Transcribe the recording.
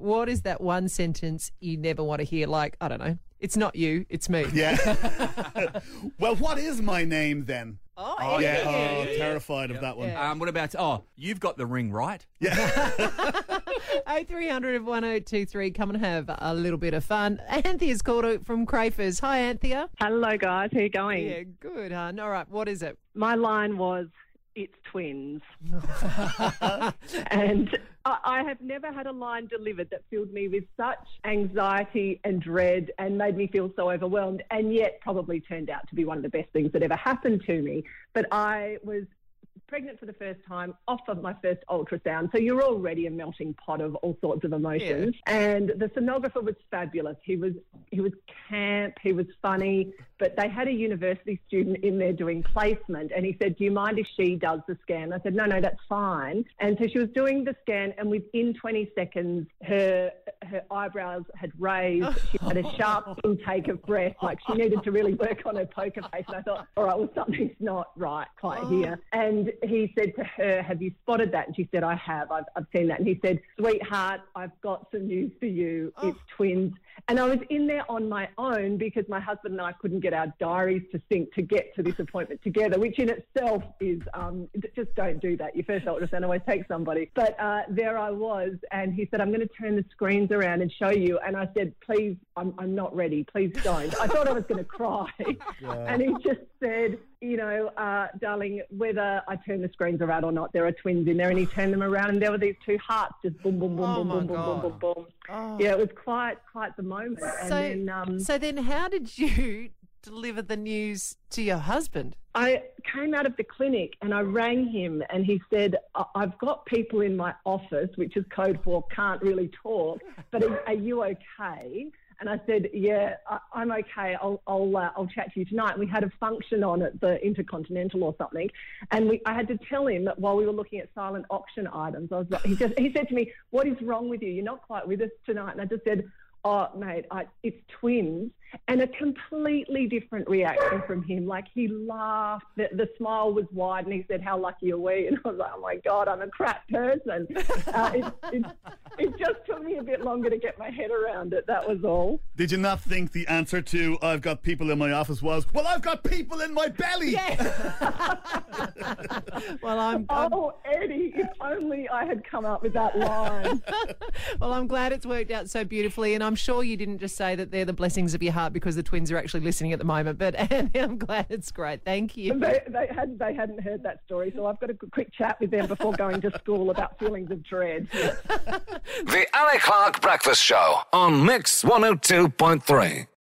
what is that one sentence you never want to hear? Like, I don't know, it's not you, it's me. Yeah. well, what is my name then? Oh, yeah. yeah. Oh, terrified of that one. Yeah. Um, what about, oh, you've got the ring right. Yeah. 0300 of 1023. Come and have a little bit of fun. Anthea's called out from Crafers. Hi, Anthea. Hello, guys. How you going? Yeah, good, hon. All right, what is it? My line was, "It's twins," and I, I have never had a line delivered that filled me with such anxiety and dread and made me feel so overwhelmed, and yet probably turned out to be one of the best things that ever happened to me. But I was pregnant for the first time, off of my first ultrasound. So you're already a melting pot of all sorts of emotions. And the sonographer was fabulous. He was he was camp, he was funny, but they had a university student in there doing placement and he said, Do you mind if she does the scan? I said, No, no, that's fine. And so she was doing the scan and within 20 seconds her her eyebrows had raised. She had a sharp intake of breath, like she needed to really work on her poker face. And I thought, all right, well, something's not right quite here. And he said to her, Have you spotted that? And she said, I have. I've, I've seen that. And he said, Sweetheart, I've got some news for you. It's twins. And I was in there on my own because my husband and I couldn't get our diaries to sync to get to this appointment together, which in itself is um, just don't do that. Your first ultrasound always takes somebody. But uh, there I was, and he said, I'm going to turn the screens around and show you. And I said, Please, I'm, I'm not ready. Please don't. I thought I was going to cry. And he just said, you know, uh, darling, whether I turn the screens around or not, there are twins in there. And he turned them around, and there were these two hearts just boom, boom, boom, Oh, boom, boom, boom, boom, boom, boom. Oh. Yeah, it was quite, quite the moment. And So, then um, so then how did you deliver the news to your husband? I came out of the clinic and I rang him, and he said, "I- "I've got people in my office, which is code for can't really talk, but are you okay?" And I said, "Yeah, I, I'm okay. I'll I'll, uh, I'll chat to you tonight." And we had a function on at the Intercontinental or something, and we I had to tell him that while we were looking at silent auction items, I was like, he just he said to me, "What is wrong with you? You're not quite with us tonight." And I just said. Oh, mate, I, it's twins. And a completely different reaction from him. Like he laughed, the, the smile was wide, and he said, How lucky are we? And I was like, Oh my God, I'm a crap person. Uh, it, it, it just took me a bit longer to get my head around it. That was all. Did you not think the answer to I've got people in my office was, well, I've got people in my belly? Yes. Well, I'm, I'm Oh, Eddie, if only I had come up with that line. well, I'm glad it's worked out so beautifully, and I'm sure you didn't just say that they're the blessings of your heart because the twins are actually listening at the moment. But Annie, I'm glad it's great. Thank you. they, they, had, they hadn't heard that story, so I've got a quick chat with them before going to school about feelings of dread. The Ali Clarke Breakfast Show on Mix 102.3.